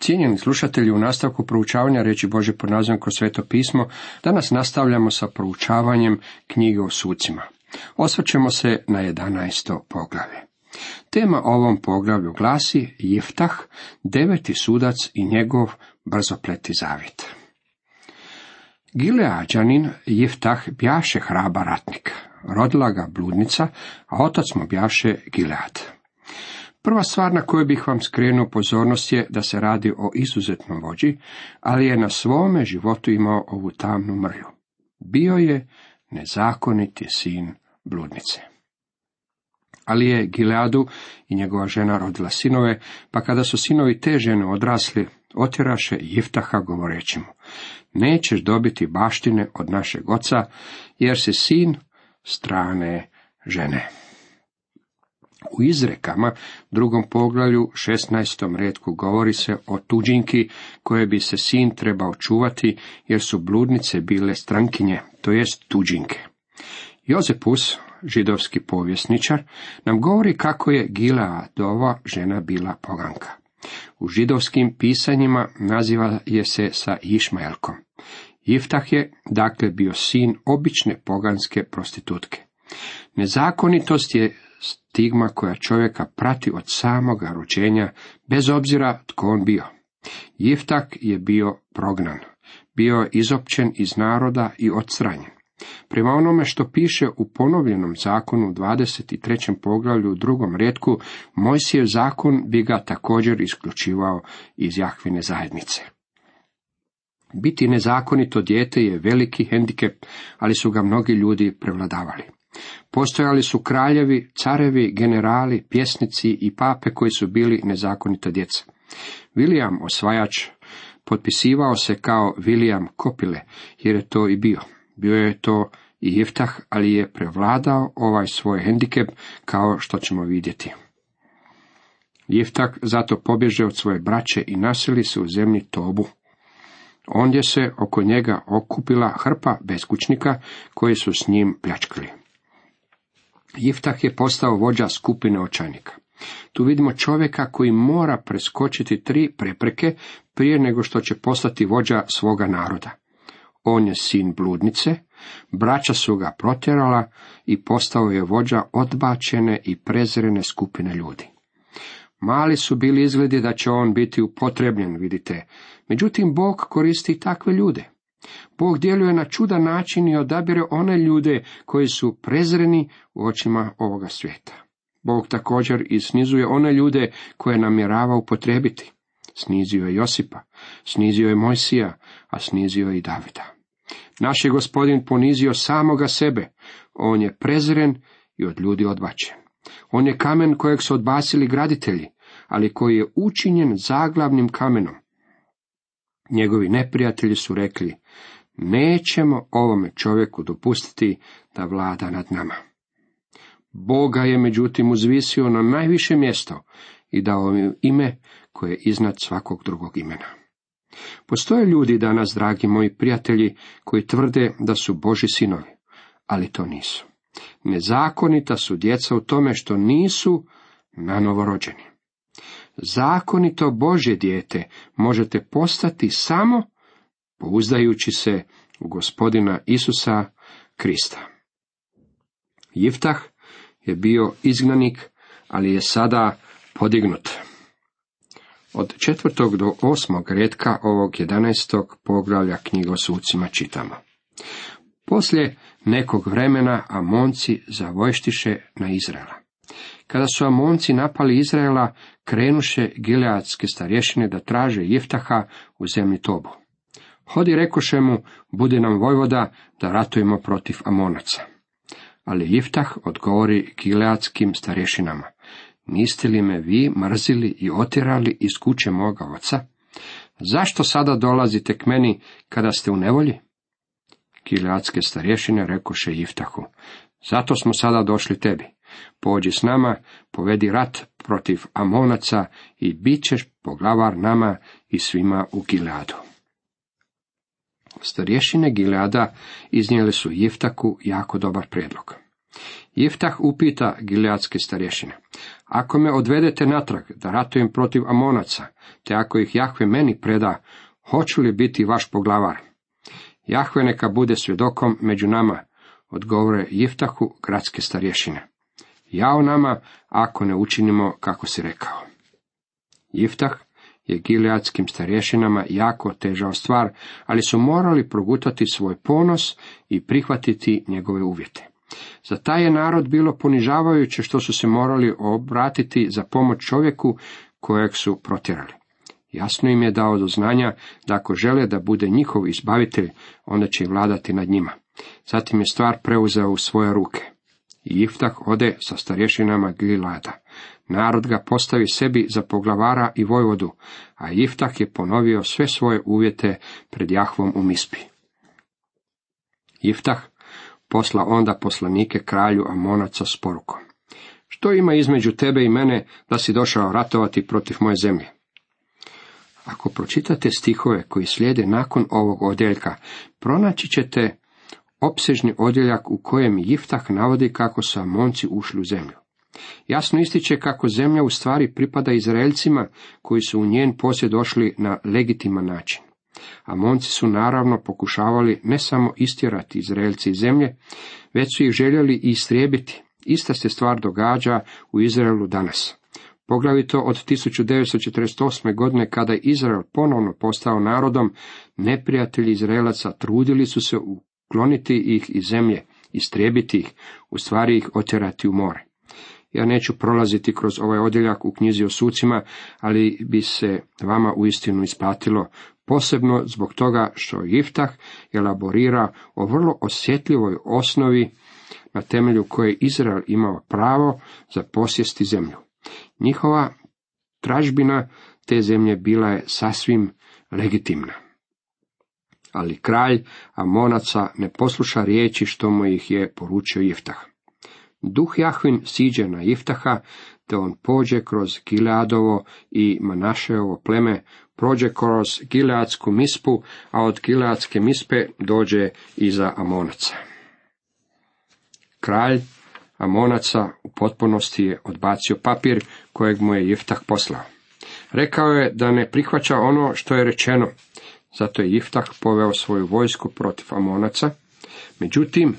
Cijenjeni slušatelji, u nastavku proučavanja reći Bože pod nazivom kroz sveto pismo, danas nastavljamo sa proučavanjem knjige o sucima. Osvrćemo se na 11. poglavlje. Tema ovom poglavlju glasi Jiftah, deveti sudac i njegov brzopleti zavjet. Gileađanin Jiftah bjaše hraba ratnik, rodila ga bludnica, a otac mu bjaše Gilead. Prva stvar na koju bih vam skrenuo pozornost je da se radi o izuzetnom vođi, ali je na svome životu imao ovu tamnu mrlju. Bio je nezakoniti sin bludnice. Ali je Gileadu i njegova žena rodila sinove, pa kada su sinovi te žene odrasli, otjeraše Jiftaha govoreći mu, nećeš dobiti baštine od našeg oca, jer si sin strane žene. U izrekama, drugom poglavlju, šestnaestom redku, govori se o tuđinki koje bi se sin trebao čuvati, jer su bludnice bile strankinje, to jest tuđinke. Jozepus, židovski povjesničar, nam govori kako je Gileadova žena bila poganka. U židovskim pisanjima naziva je se sa Išmaelkom. Iftah je, dakle, bio sin obične poganske prostitutke. Nezakonitost je stigma koja čovjeka prati od samoga rođenja, bez obzira tko on bio. Jiftak je bio prognan, bio je izopćen iz naroda i odstranjen. Prema onome što piše u ponovljenom zakonu u 23. poglavlju u drugom redku, Mojsijev zakon bi ga također isključivao iz Jahvine zajednice. Biti nezakonito dijete je veliki hendikep, ali su ga mnogi ljudi prevladavali. Postojali su kraljevi, carevi, generali, pjesnici i pape koji su bili nezakonita djeca. William osvajač potpisivao se kao William Kopile, jer je to i bio. Bio je to i Iftah, ali je prevladao ovaj svoj hendikep, kao što ćemo vidjeti. Jiftah zato pobježe od svoje braće i nasili se u zemlji Tobu. Ondje se oko njega okupila hrpa beskućnika koji su s njim pljačkali. Jiftah je postao vođa skupine očajnika. Tu vidimo čovjeka koji mora preskočiti tri prepreke prije nego što će postati vođa svoga naroda. On je sin bludnice, braća su ga protjerala i postao je vođa odbačene i prezrene skupine ljudi. Mali su bili izgledi da će on biti upotrebljen, vidite, međutim Bog koristi takve ljude. Bog djeluje na čudan način i odabire one ljude koji su prezreni u očima ovoga svijeta. Bog također i snizuje one ljude koje namjerava upotrijebiti. Snizio je Josipa, snizio je Mojsija, a snizio je i Davida. Naš je gospodin ponizio samoga sebe, on je prezren i od ljudi odbačen. On je kamen kojeg su odbacili graditelji, ali koji je učinjen zaglavnim kamenom. Njegovi neprijatelji su rekli, nećemo ovome čovjeku dopustiti da vlada nad nama. Boga je međutim uzvisio na najviše mjesto i dao im ime koje je iznad svakog drugog imena. Postoje ljudi danas, dragi moji prijatelji, koji tvrde da su Boži sinovi, ali to nisu. Nezakonita su djeca u tome što nisu na novorođeni. Zakonito Božje dijete možete postati samo pouzdajući se u gospodina Isusa Krista. Jiftah je bio izgnanik, ali je sada podignut. Od četvrtog do osmog redka ovog jedanestog poglavlja knjigo sucima čitamo. Poslije nekog vremena Amonci zavojštiše na Izraela. Kada su Amonci napali Izraela, krenuše gileadske starješine da traže Jiftaha u zemlji Tobu. Hodi rekoše mu, budi nam vojvoda da ratujemo protiv Amonaca. Ali Jiftah odgovori gileadskim starješinama, niste li me vi mrzili i otjerali iz kuće moga oca? Zašto sada dolazite k meni kada ste u nevolji? Gileadske starješine rekoše Jiftahu, zato smo sada došli tebi. Pođi s nama, povedi rat protiv Amonaca i bit ćeš poglavar nama i svima u Gileadu. Starješine Gileada iznijeli su Jiftaku jako dobar prijedlog. Jiftah upita gileadske starješine. Ako me odvedete natrag da ratujem protiv Amonaca, te ako ih Jahve meni preda, hoću li biti vaš poglavar? Jahve neka bude svjedokom među nama, odgovore Jiftahu gradske starješine. Jao nama, ako ne učinimo kako si rekao. Jiftah je gileadskim starješinama jako težao stvar, ali su morali progutati svoj ponos i prihvatiti njegove uvjete. Za taj je narod bilo ponižavajuće što su se morali obratiti za pomoć čovjeku kojeg su protjerali. Jasno im je dao do znanja da ako žele da bude njihov izbavitelj, onda će vladati nad njima. Zatim je stvar preuzeo u svoje ruke. I Iftah ode sa starješinama Gilada. Narod ga postavi sebi za poglavara i vojvodu, a Iftah je ponovio sve svoje uvjete pred Jahvom u Mispi. Iftah posla onda poslanike kralju Amonaca s porukom. Što ima između tebe i mene da si došao ratovati protiv moje zemlje? Ako pročitate stihove koji slijede nakon ovog odjeljka, pronaći ćete opsežni odjeljak u kojem Jiftah navodi kako su Amonci ušli u zemlju. Jasno ističe kako zemlja u stvari pripada Izraelcima koji su u njen posjed došli na legitiman način. Amonci su naravno pokušavali ne samo istjerati Izraelci iz zemlje, već su ih željeli i istrijebiti. Ista se stvar događa u Izraelu danas. Poglavito od 1948. godine kada je Izrael ponovno postao narodom, neprijatelji Izraelaca trudili su se ukloniti ih iz zemlje, istrijebiti ih, u stvari ih otjerati u more. Ja neću prolaziti kroz ovaj odjeljak u knjizi o sucima, ali bi se vama uistinu isplatilo, posebno zbog toga što Iftah elaborira o vrlo osjetljivoj osnovi na temelju koje Izrael imao pravo za posjesti zemlju. Njihova tražbina te zemlje bila je sasvim legitimna. Ali kralj Amonaca ne posluša riječi što mu ih je poručio Iftah. Duh Jahvin siđe na Iftaha, te on pođe kroz Gileadovo i Manašeovo pleme, prođe kroz Gileadsku mispu, a od Gileadske mispe dođe iza Amonaca. Kralj Amonaca u potpunosti je odbacio papir kojeg mu je Iftah poslao. Rekao je da ne prihvaća ono što je rečeno, zato je Iftah poveo svoju vojsku protiv Amonaca. Međutim,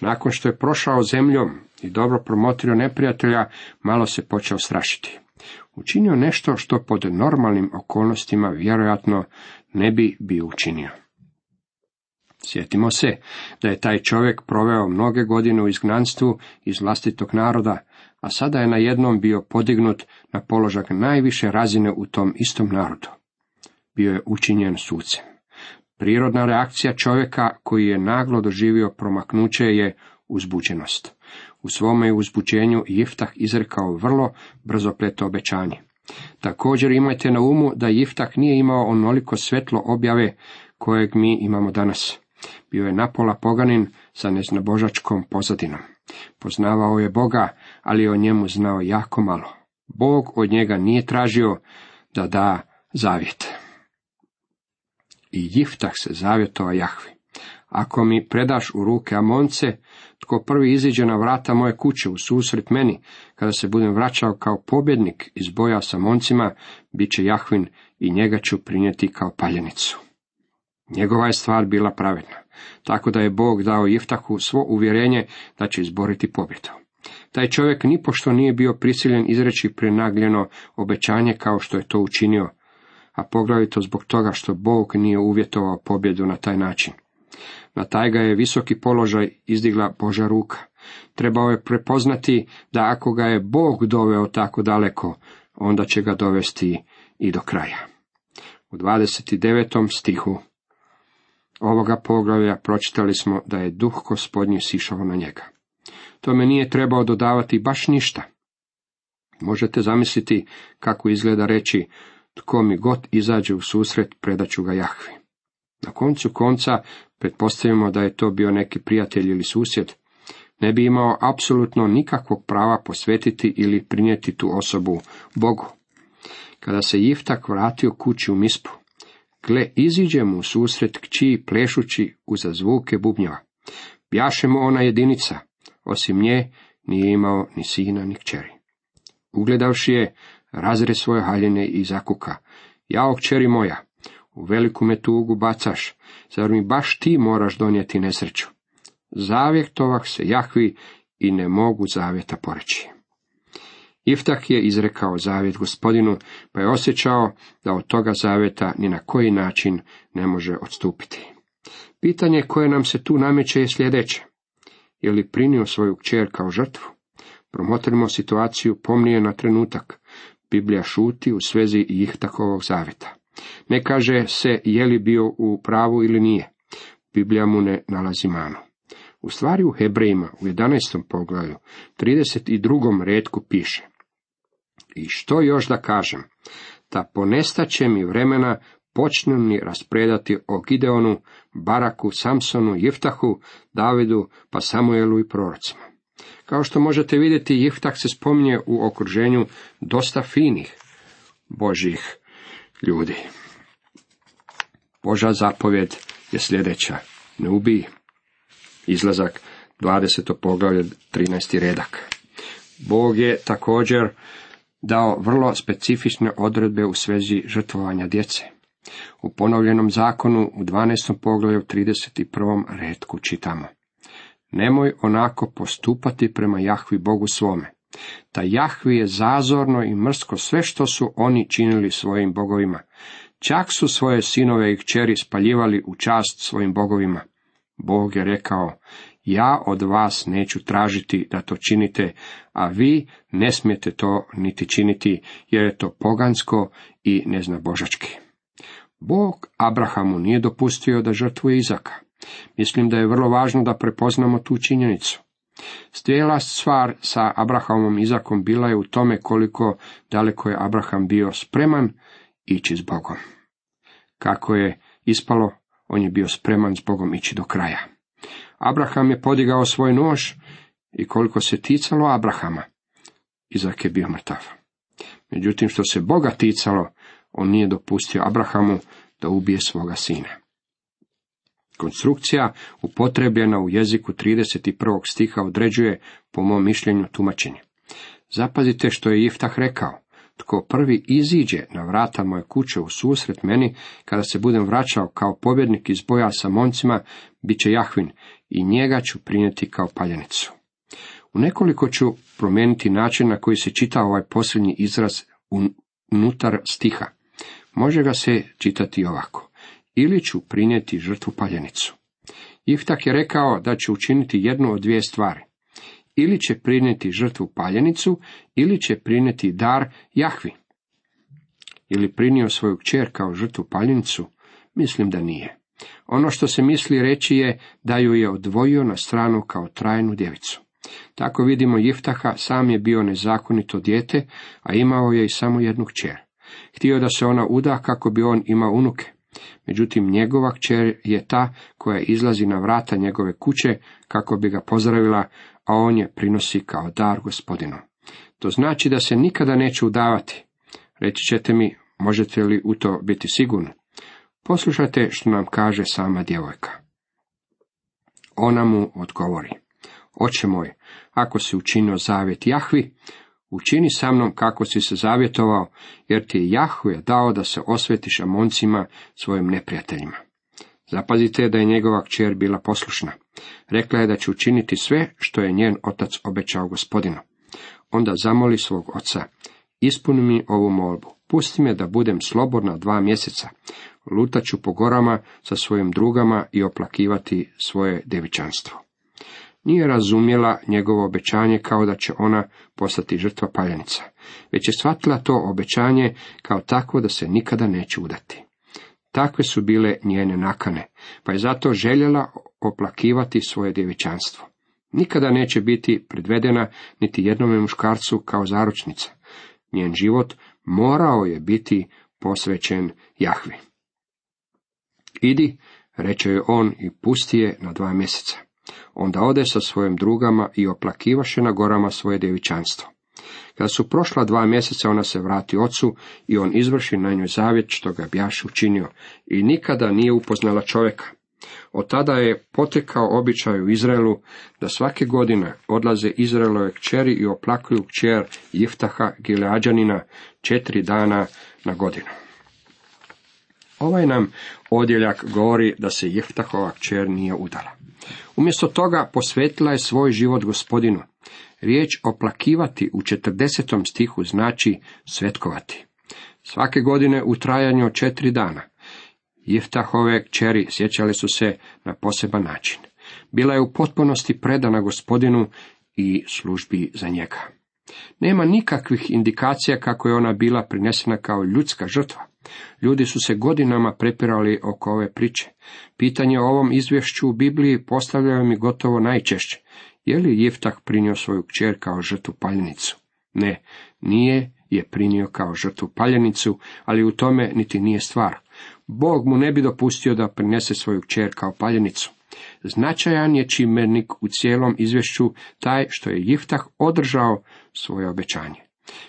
nakon što je prošao zemljom i dobro promotrio neprijatelja, malo se počeo strašiti. Učinio nešto što pod normalnim okolnostima vjerojatno ne bi bio učinio. Sjetimo se da je taj čovjek proveo mnoge godine u izgnanstvu iz vlastitog naroda, a sada je na jednom bio podignut na položak najviše razine u tom istom narodu. Bio je učinjen sucem. Prirodna reakcija čovjeka koji je naglo doživio promaknuće je uzbuđenost. U svome uzbuđenju Jiftah izrekao vrlo brzopleto obećanje. Također imajte na umu da Jiftah nije imao onoliko svetlo objave kojeg mi imamo danas. Bio je napola poganin sa neznabožačkom pozadinom. Poznavao je Boga, ali je o njemu znao jako malo. Bog od njega nije tražio da da zavjet. I Jiftah se zavjetovao Jahvi. Ako mi predaš u ruke Amonce, tko prvi iziđe na vrata moje kuće u susret meni, kada se budem vraćao kao pobjednik iz boja sa Amoncima, bit će Jahvin i njega ću prinijeti kao paljenicu. Njegova je stvar bila pravedna, tako da je Bog dao Iftahu svo uvjerenje da će izboriti pobjedu. Taj čovjek nipošto nije bio prisiljen izreći prenagljeno obećanje kao što je to učinio, a poglavito zbog toga što Bog nije uvjetovao pobjedu na taj način. Na taj ga je visoki položaj izdigla Boža ruka. Trebao je prepoznati da ako ga je Bog doveo tako daleko, onda će ga dovesti i do kraja. U 29. stihu ovoga poglavlja pročitali smo da je duh gospodnji sišao na njega. Tome nije trebao dodavati baš ništa. Možete zamisliti kako izgleda reći, tko mi god izađe u susret, predaću ga Jahvi. Na koncu konca pretpostavimo da je to bio neki prijatelj ili susjed, ne bi imao apsolutno nikakvog prava posvetiti ili prinijeti tu osobu Bogu. Kada se Jiftak vratio kući u Mispu, Gle, iziđe mu u susret kći plešući uza zvuke bubnjeva. Bjaše mu ona jedinica, osim nje nije imao ni sina ni kćeri. Ugledavši je, razre svoje haljine i zakuka. Jao, kćeri moja, u veliku me tugu bacaš, zar mi baš ti moraš donijeti nesreću? Zavjetovak se Jahvi i ne mogu zavjeta poreći. Iftak je izrekao zavjet gospodinu, pa je osjećao da od toga zavjeta ni na koji način ne može odstupiti. Pitanje koje nam se tu nameće je sljedeće. Je li prinio svoju kćer kao žrtvu? Promotrimo situaciju pomnije na trenutak. Biblija šuti u svezi ih takovog zavjeta. Ne kaže se je li bio u pravu ili nije. Biblija mu ne nalazi manu. U stvari u Hebrejima u 11. poglavlju 32. redku piše I što još da kažem? Da ponestaće mi vremena počnu mi raspredati o Gideonu, Baraku, Samsonu, Jiftahu, Davidu, pa Samuelu i prorocima. Kao što možete vidjeti, Jiftah se spominje u okruženju dosta finih božih ljudi. Boža zapovjed je sljedeća. Ne ubij. Izlazak 20. poglavlje 13. redak. Bog je također dao vrlo specifične odredbe u svezi žrtvovanja djece. U ponovljenom zakonu u 12. poglavlju 31. redku čitamo. Nemoj onako postupati prema Jahvi Bogu svome. Ta Jahvi je zazorno i mrsko sve što su oni činili svojim bogovima. Čak su svoje sinove i kćeri spaljivali u čast svojim bogovima. Bog je rekao, ja od vas neću tražiti da to činite, a vi ne smijete to niti činiti, jer je to pogansko i neznabožački. Bog Abrahamu nije dopustio da žrtvuje Izaka. Mislim da je vrlo važno da prepoznamo tu činjenicu. Stijela stvar sa Abrahamom Izakom bila je u tome koliko daleko je Abraham bio spreman ići s Bogom. Kako je ispalo, on je bio spreman s Bogom ići do kraja. Abraham je podigao svoj nož i koliko se ticalo Abrahama, Izak je bio mrtav. Međutim, što se Boga ticalo, on nije dopustio Abrahamu da ubije svoga sina. Konstrukcija upotrebljena u jeziku 31. stiha određuje, po mom mišljenju, tumačenje. Zapazite što je Iftah rekao. Tko prvi iziđe na vrata moje kuće u susret meni, kada se budem vraćao kao pobjednik iz boja sa moncima, bit će Jahvin i njega ću prinijeti kao paljenicu. U nekoliko ću promijeniti način na koji se čita ovaj posljednji izraz unutar stiha. Može ga se čitati ovako. Ili ću prinijeti žrtvu paljenicu. Iftak je rekao da će učiniti jednu od dvije stvari. Ili će prinijeti žrtvu paljenicu, ili će prinijeti dar Jahvi. Ili prinio svoju kćer kao žrtvu paljenicu? Mislim da nije. Ono što se misli reći je da ju je odvojio na stranu kao trajnu djevicu. Tako vidimo Jiftaha, sam je bio nezakonito dijete, a imao je i samo jednu kćer. Htio da se ona uda kako bi on imao unuke. Međutim, njegova kćer je ta koja izlazi na vrata njegove kuće kako bi ga pozdravila, a on je prinosi kao dar gospodinu. To znači da se nikada neće udavati. Reći ćete mi, možete li u to biti sigurni? Poslušajte što nam kaže sama djevojka. Ona mu odgovori. Oče moj, ako si učinio zavjet Jahvi, učini sa mnom kako si se zavjetovao, jer ti je Jahve dao da se osvetiš Amoncima svojim neprijateljima. Zapazite da je njegova kćer bila poslušna. Rekla je da će učiniti sve što je njen otac obećao gospodinu. Onda zamoli svog oca, ispuni mi ovu molbu, pusti me da budem slobodna dva mjeseca, lutaću po gorama sa svojim drugama i oplakivati svoje devičanstvo. Nije razumjela njegovo obećanje kao da će ona postati žrtva paljenica, već je shvatila to obećanje kao takvo da se nikada neće udati. Takve su bile njene nakane, pa je zato željela oplakivati svoje djevičanstvo. Nikada neće biti predvedena niti jednome muškarcu kao zaručnica. Njen život morao je biti posvećen Jahvi. Idi, reče joj on i pusti je na dva mjeseca. Onda ode sa svojim drugama i oplakivaše na gorama svoje djevičanstvo. Kada su prošla dva mjeseca, ona se vrati ocu i on izvrši na njoj zavjet što ga bjaš učinio i nikada nije upoznala čovjeka. Od tada je potekao običaj u Izraelu da svake godine odlaze Izraelove kćeri i oplakuju kćer Jiftaha Gileađanina četiri dana na godinu. Ovaj nam odjeljak govori da se Jiftahova kćer nije udala. Umjesto toga posvetila je svoj život gospodinu. Riječ oplakivati u 40. stihu znači svetkovati. Svake godine u trajanju četiri dana. Jiftahove kćeri sjećale su se na poseban način. Bila je u potpunosti predana gospodinu i službi za njega. Nema nikakvih indikacija kako je ona bila prinesena kao ljudska žrtva. Ljudi su se godinama prepirali oko ove priče. Pitanje o ovom izvješću u Bibliji postavljaju mi gotovo najčešće. Je li Jiftah prinio svoju kćer kao žrtvu paljenicu? Ne, nije je prinio kao žrtvu paljenicu, ali u tome niti nije stvar. Bog mu ne bi dopustio da prinese svoju kćer kao paljenicu. Značajan je čimernik u cijelom izvješću taj što je Jiftah održao svoje obećanje.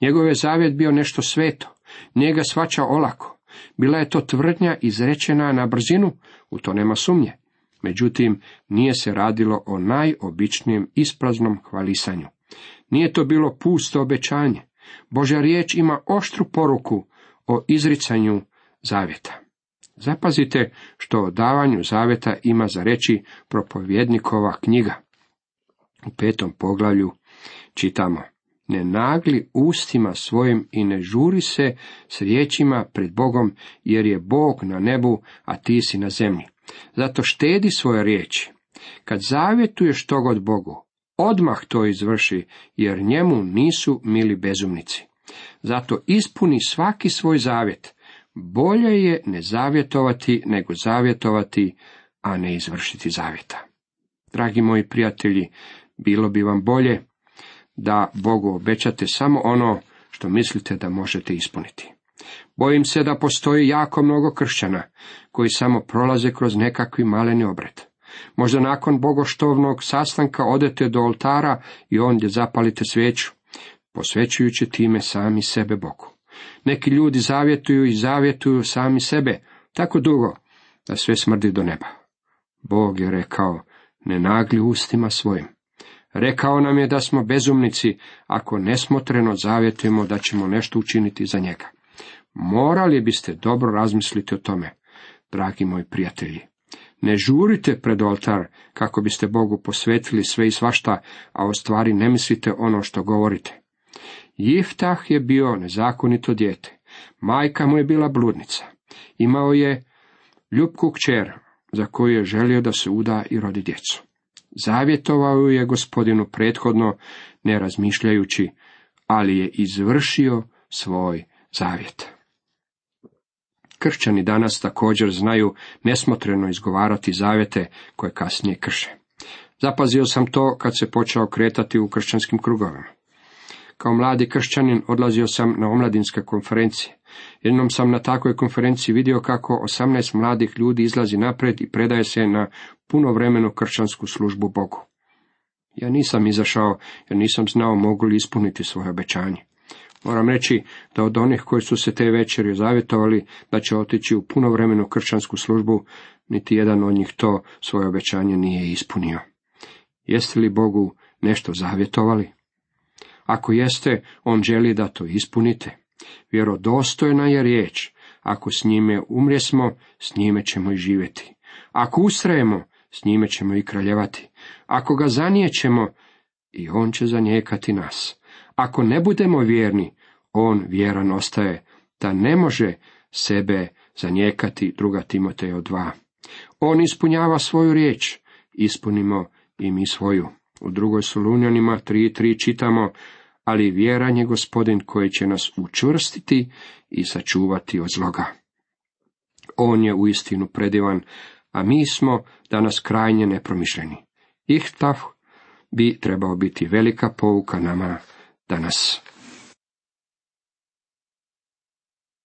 Njegov je zavjet bio nešto sveto, njega svača olako. Bila je to tvrdnja izrečena na brzinu, u to nema sumnje. Međutim, nije se radilo o najobičnijem ispraznom hvalisanju. Nije to bilo pusto obećanje. Božja riječ ima oštru poruku o izricanju zavjeta. Zapazite što o davanju zavjeta ima za reći propovjednikova knjiga. U petom poglavlju čitamo ne nagli ustima svojim i ne žuri se s riječima pred Bogom, jer je Bog na nebu, a ti si na zemlji. Zato štedi svoje riječi. Kad zavjetuješ to god Bogu, odmah to izvrši, jer njemu nisu mili bezumnici. Zato ispuni svaki svoj zavjet. Bolje je ne zavjetovati nego zavjetovati, a ne izvršiti zavjeta. Dragi moji prijatelji, bilo bi vam bolje da Bogu obećate samo ono što mislite da možete ispuniti. Bojim se da postoji jako mnogo kršćana koji samo prolaze kroz nekakvi maleni obred. Možda nakon bogoštovnog sastanka odete do oltara i ondje zapalite svijeću, posvećujući time sami sebe Bogu. Neki ljudi zavjetuju i zavjetuju sami sebe tako dugo da sve smrdi do neba. Bog je rekao, ne nagli ustima svojim. Rekao nam je da smo bezumnici ako nesmotreno zavjetujemo da ćemo nešto učiniti za njega. Morali biste dobro razmisliti o tome, dragi moji prijatelji. Ne žurite pred oltar kako biste Bogu posvetili sve i svašta, a u stvari ne mislite ono što govorite. Jiftah je bio nezakonito dijete. Majka mu je bila bludnica. Imao je ljubku kćer, za koju je želio da se uda i rodi djecu. Zavjetovao je gospodinu prethodno, ne razmišljajući, ali je izvršio svoj zavjet. Kršćani danas također znaju nesmotreno izgovarati zavjete koje kasnije krše. Zapazio sam to kad se počeo kretati u kršćanskim krugovima. Kao mladi kršćanin odlazio sam na omladinske konferencije. Jednom sam na takvoj konferenciji vidio kako 18 mladih ljudi izlazi napred i predaje se na punovremenu kršćansku službu Bogu. Ja nisam izašao jer nisam znao mogu li ispuniti svoje obećanje. Moram reći da od onih koji su se te večeri zavjetovali da će otići u punovremenu kršćansku službu, niti jedan od njih to svoje obećanje nije ispunio. Jeste li Bogu nešto zavjetovali? Ako jeste, on želi da to ispunite. Vjerodostojna je riječ. Ako s njime umresmo, s njime ćemo i živjeti. Ako ustrajemo, s njime ćemo i kraljevati. Ako ga zanijećemo, i on će zanijekati nas. Ako ne budemo vjerni, on vjeran ostaje, da ne može sebe zanijekati druga Timotejo 2. On ispunjava svoju riječ, ispunimo i mi svoju. U drugoj Solunjanima 3.3 čitamo, ali vjeran je gospodin koji će nas učvrstiti i sačuvati od zloga. On je uistinu predivan, a mi smo danas krajnje nepromišljeni. Ihtav bi trebao biti velika pouka nama danas.